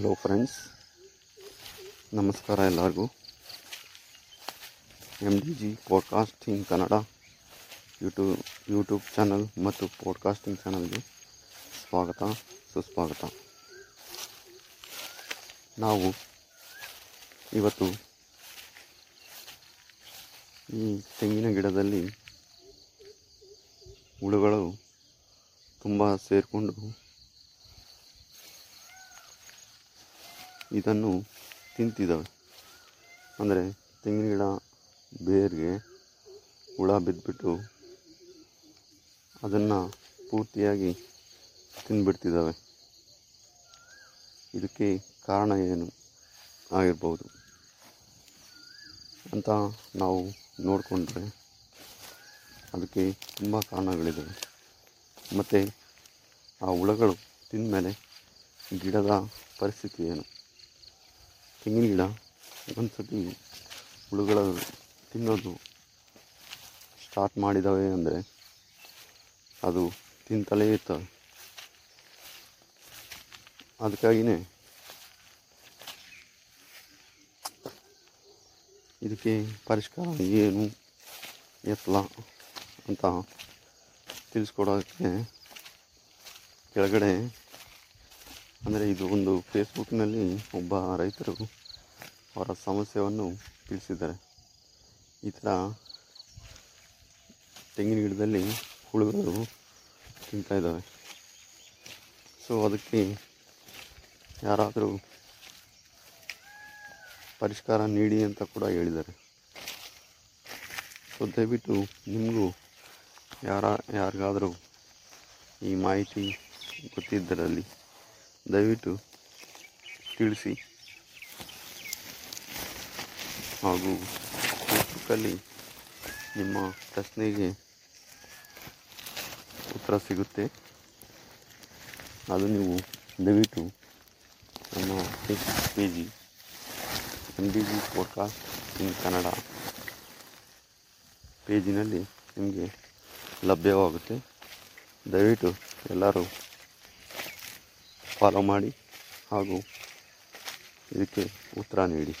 Hello friends, ನಮಸ್ಕಾರ ಎಲ್ಲರಿಗೂ. M D G podcasting Kannada YouTube YouTube channel ಮತ್ತು podcasting ಚಾನಲ್ಗೆ ಸ್ವಾಗತ, ಸುಸ್ವಾಗತ. ನಾವು ಇವತ್ತು ಈ ತೆಂಗಿನ ಗಿಡದಲ್ಲಿ ಹುಳುಗಳು ತುಂಬ ಸೇರಿಕೊಂಡು ಇದನ್ನು ತಿಂತಿದ್ದಾವೆ ಅಂದರೆ ತೆಂಗಿನ ಗಿಡ, ಬೇರಿಗೆ ಹುಳ ಬಿದ್ದುಬಿಟ್ಟು ಅದನ್ನು ಪೂರ್ತಿಯಾಗಿ ತಿಂದುಬಿಡ್ತಿದ್ದಾವೆ ಇದಕ್ಕೆ ಕಾರಣ ಏನು ಆಗಿರ್ಬೋದು? ಅಂತ ನಾವು ನೋಡಿಕೊಂಡ್ರೆ ಅದಕ್ಕೆ ತುಂಬ ಕಾರಣಗಳಿದ್ದಾವೆ ಮತ್ತು ಆ ಹುಳಗಳು ತಿಂದಮೇಲೆ ಗಿಡದ ಪರಿಸ್ಥಿತಿ ಏನು? ತೆಂಗಿನ ಗಿಡ ಒಂದು ಸತಿ ಹುಳುಗಳು ತಿನ್ನೋದು ಸ್ಟಾರ್ಟ್ ಮಾಡಿದಾವೆ ಅಂದರೆ ಅದು ತಿಂತಲೇ ಇತ್ತು. ಅದಕ್ಕಾಗಿಯೇ ಇದಕ್ಕೆ ಪರಿಷ್ಕಾರ ಏನು ಎತ್ತಲ ಅಂತ ತಿಳಿಸ್ಕೊಡೋಕ್ಕೆ ಕೆಳಗಡೆ ಅಂದರೆ ಇದು ಒಂದು ಫೇಸ್ಬುಕ್ನಲ್ಲಿ ಒಬ್ಬ ರೈತರು ಅವರ ಸಮಸ್ಯೆಯನ್ನು ತಿಳಿಸಿದ್ದಾರೆ. ಈ ಥರ ತೆಂಗಿನ ಗಿಡದಲ್ಲಿ ಹುಳುಗಳು ತಿಂತಾ ಇದ್ದಾವೆ. ಸೊ, ಅದಕ್ಕೆ ಯಾರಾದರೂ ಪರಿಷ್ಕಾರ ನೀಡಿ ಅಂತ ಕೂಡ ಹೇಳಿದ್ದಾರೆ. ಸೊ, ದಯವಿಟ್ಟು ನಿಮಗೂ ಯಾರ, ಯಾರಿಗಾದರೂ ಈ ಮಾಹಿತಿ ಗೊತ್ತಿದ್ದರಲ್ಲಿ ದಯವಿಟ್ಟು ತಿಳಿಸಿ. ಹಾಗೂ ಫೇಸ್ಬುಕ್ಕಲ್ಲಿ ನಿಮ್ಮ ಪ್ರಶ್ನೆಗೆ ಉತ್ತರ ಸಿಗುತ್ತೆ. ಅದು ನೀವು ದಯವಿಟ್ಟು ನಮ್ಮ Facebook page M D G podcast in Kannada ಪೇಜಿನಲ್ಲಿ ನಿಮಗೆ ಲಭ್ಯವಾಗುತ್ತೆ. ದಯವಿಟ್ಟು ಎಲ್ಲರೂ ಫಾಲೋ ಮಾಡಿ ಹಾಗೂ ಇದಕ್ಕೆ ಉತ್ತರ ನೀಡಿ.